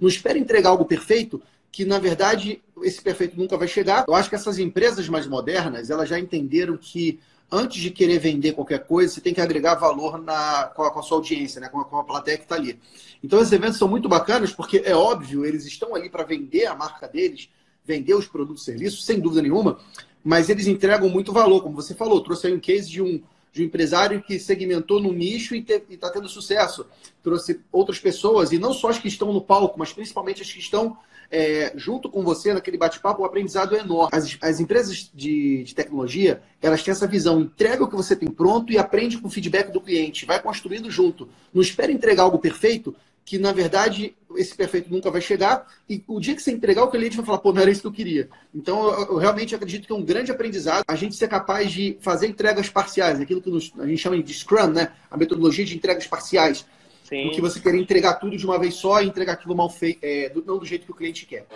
Não espere entregar algo perfeito, que na verdade esse perfeito nunca vai chegar. Eu acho que essas empresas mais modernas, elas já entenderam que antes de querer vender qualquer coisa, você tem que agregar valor na, com, a, com a sua audiência, né? com, a, com a plateia que está ali. Então, esses eventos são muito bacanas, porque é óbvio, eles estão ali para vender a marca deles, vender os produtos e serviços, sem dúvida nenhuma, mas eles entregam muito valor, como você falou. Trouxe aí um case de um, de um empresário que segmentou no nicho e está tendo sucesso. Trouxe outras pessoas, e não só as que estão no palco, mas principalmente as que estão é, junto com você naquele bate-papo, o aprendizado é enorme. As, as empresas de, de, tecnologia, elas têm essa visão, entrega o que você tem pronto e aprende com o feedback do cliente, vai construindo junto. Não espere entregar algo perfeito, que na verdade esse perfeito nunca vai chegar, e o dia que você entregar, o cliente vai falar, pô, não era isso que eu queria. Então, eu, eu realmente acredito que é um grande aprendizado a gente ser capaz de fazer entregas parciais, aquilo que nos, a gente chama de Scrum, né? A metodologia de entregas parciais Sim. do que você querer entregar tudo de uma vez só e entregar aquilo mal feito, é, não do jeito que o cliente quer.